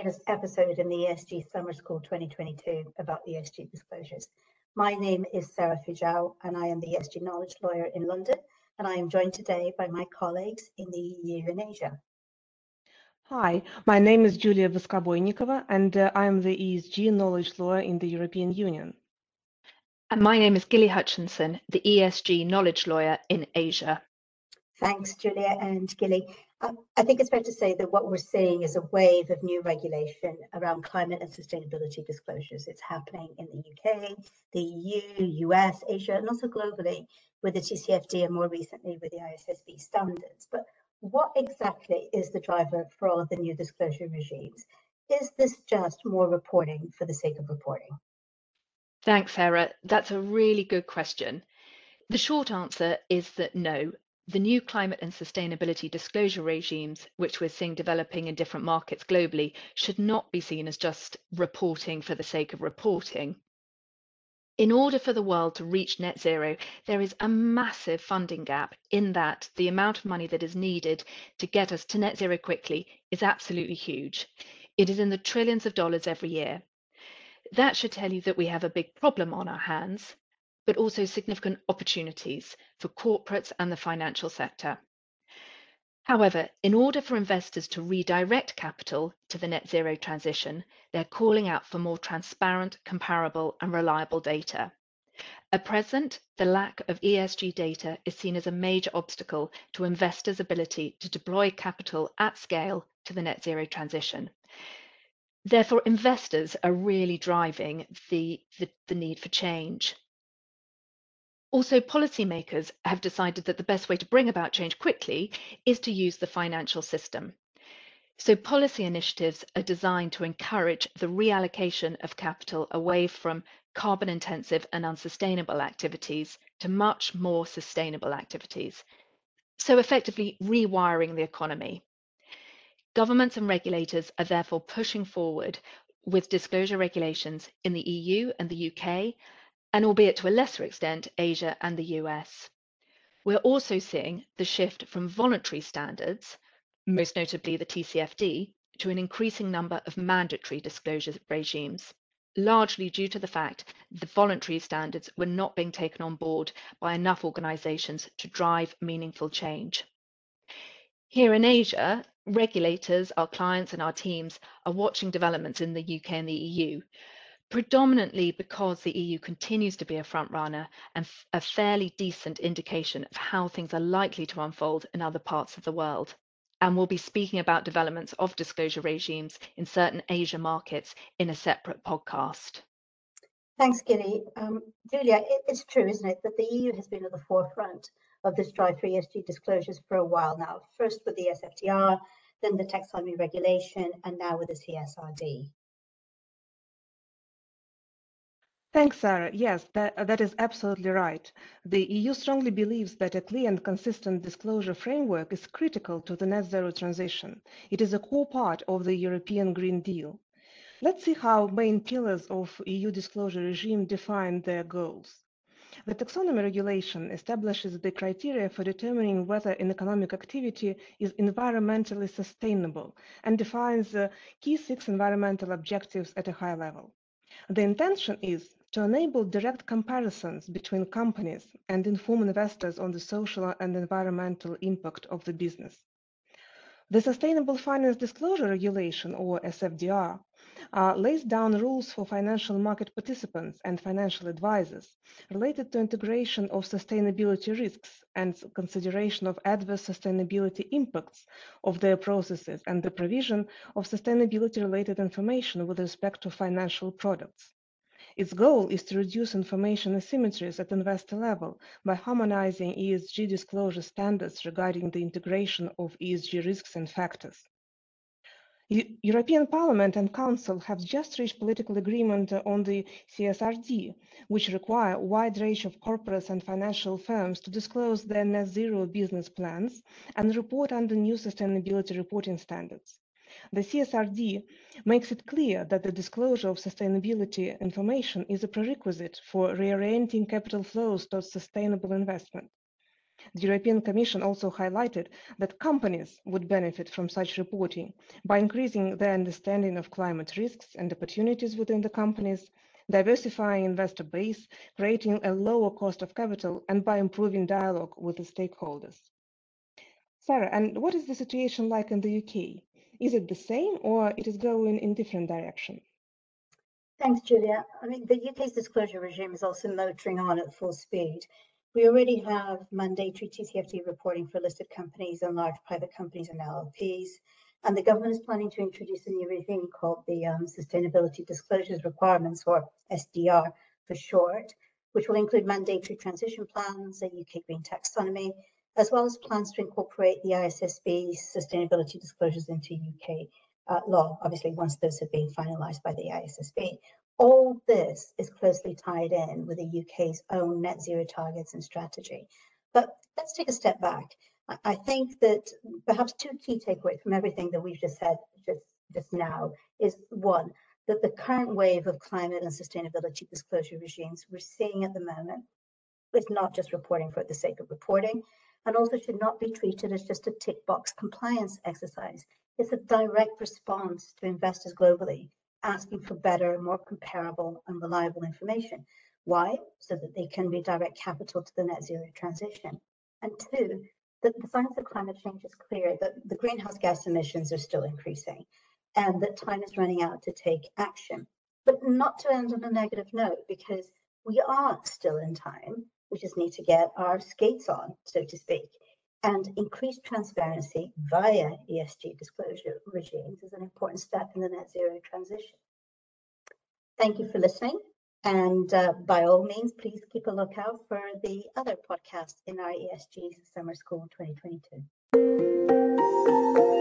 latest episode in the ESG Summer School 2022 about ESG disclosures. My name is Sara Feijao and I am the ESG Knowledge Lawyer in London and I am joined today by my colleagues in the EU and Asia. Hi, my name is Julia Voskoboinikova and uh, I am the ESG Knowledge Lawyer in the European Union. And my name is Gilly Hutchinson, the ESG Knowledge Lawyer in Asia. Thanks, Julia and Gilly. Um, I think it's fair to say that what we're seeing is a wave of new regulation around climate and sustainability disclosures. It's happening in the UK, the EU, US, Asia, and also globally with the TCFD and more recently with the ISSB standards. But what exactly is the driver for all of the new disclosure regimes? Is this just more reporting for the sake of reporting? Thanks, Sara. That's a really good question. The short answer is that no, the new climate and sustainability disclosure regimes, which we're seeing developing in different markets globally, should not be seen as just reporting for the sake of reporting. In order for the world to reach net zero, there is a massive funding gap in that the amount of money that is needed to get us to net zero quickly is absolutely huge. It is in the trillions of dollars every year. That should tell you that we have a big problem on our hands, but also significant opportunities for corporates and the financial sector. However, in order for investors to redirect capital to the net zero transition, they're calling out for more transparent, comparable, and reliable data. At present, the lack of ESG data is seen as a major obstacle to investors' ability to deploy capital at scale to the net zero transition. Therefore, investors are really driving the, the, the need for change. Also, policymakers have decided that the best way to bring about change quickly is to use the financial system. So, policy initiatives are designed to encourage the reallocation of capital away from carbon intensive and unsustainable activities to much more sustainable activities. So, effectively, rewiring the economy. Governments and regulators are therefore pushing forward with disclosure regulations in the EU and the UK and albeit to a lesser extent, Asia and the US. We're also seeing the shift from voluntary standards, most notably the TCFD, to an increasing number of mandatory disclosure regimes, largely due to the fact the voluntary standards were not being taken on board by enough organizations to drive meaningful change. Here in Asia, regulators, our clients, and our teams are watching developments in the UK and the EU, predominantly because the EU continues to be a frontrunner and a fairly decent indication of how things are likely to unfold in other parts of the world. And we'll be speaking about developments of disclosure regimes in certain Asia markets in a separate podcast. Thanks, Gilly. Um, Julia, it, it's true, isn't it, that the EU has been at the forefront of this drive for ESG disclosures for a while now, first with the SFDR, then the taxonomy regulation, and now with the CSRD. Thanks, Sara. Yes, that, uh, that is absolutely right. The EU strongly believes that a clear and consistent disclosure framework is critical to the net zero transition. It is a core part of the European Green Deal. Let's see how main pillars of EU disclosure regime define their goals. The taxonomy regulation establishes the criteria for determining whether an economic activity is environmentally sustainable and defines the key six environmental objectives at a high level. The intention is to enable direct comparisons between companies and inform investors on the social and environmental impact of the business. The Sustainable Finance Disclosure Regulation, or SFDR, uh, lays down rules for financial market participants and financial advisors related to integration of sustainability risks and consideration of adverse sustainability impacts of their processes and the provision of sustainability-related information with respect to financial products. Its goal is to reduce information asymmetries at investor level by harmonizing ESG disclosure standards regarding the integration of ESG risks and factors. European Parliament and Council have just reached political agreement on the CSRD, which require a wide range of corporates and financial firms to disclose their net zero business plans and report under new sustainability reporting standards. The CSRD makes it clear that the disclosure of sustainability information is a prerequisite for reorienting capital flows towards sustainable investment. The European Commission also highlighted that companies would benefit from such reporting by increasing their understanding of climate risks and opportunities within the companies, diversifying investor base, creating a lower cost of capital, and by improving dialogue with the stakeholders. Sara, and what is the situation like in the UK? Is it the same or it is going in different direction? Thanks, Julia. I mean, the UK's disclosure regime is also motoring on at full speed. We already have mandatory TCFD reporting for listed companies and large private companies and LLPs. And the government is planning to introduce a new regime called the um, Sustainability Disclosures Requirements, or SDR for short, which will include mandatory transition plans, a UK green taxonomy, as well as plans to incorporate the ISSB sustainability disclosures into UK uh, law, obviously once those have been finalised by the ISSB. All this is closely tied in with the UK's own net zero targets and strategy. But let's take a step back. I think that perhaps two key takeaways from everything that we've just said just, just now is one, that the current wave of climate and sustainability disclosure regimes we're seeing at the moment is not just reporting for the sake of reporting, and also should not be treated as just a tick box compliance exercise. It's a direct response to investors globally asking for better, more comparable and reliable information. Why? So that they can redirect capital to the net zero transition. And two, that the science of climate change is clear that the greenhouse gas emissions are still increasing and that time is running out to take action. But not to end on a negative note, because we are still in time. We just need to get our skates on, so to speak. And increased transparency via ESG disclosure regimes is an important step in the net zero transition. Thank you for listening. And uh, by all means, please keep a lookout for the other podcasts in our ESG Summer School 2022.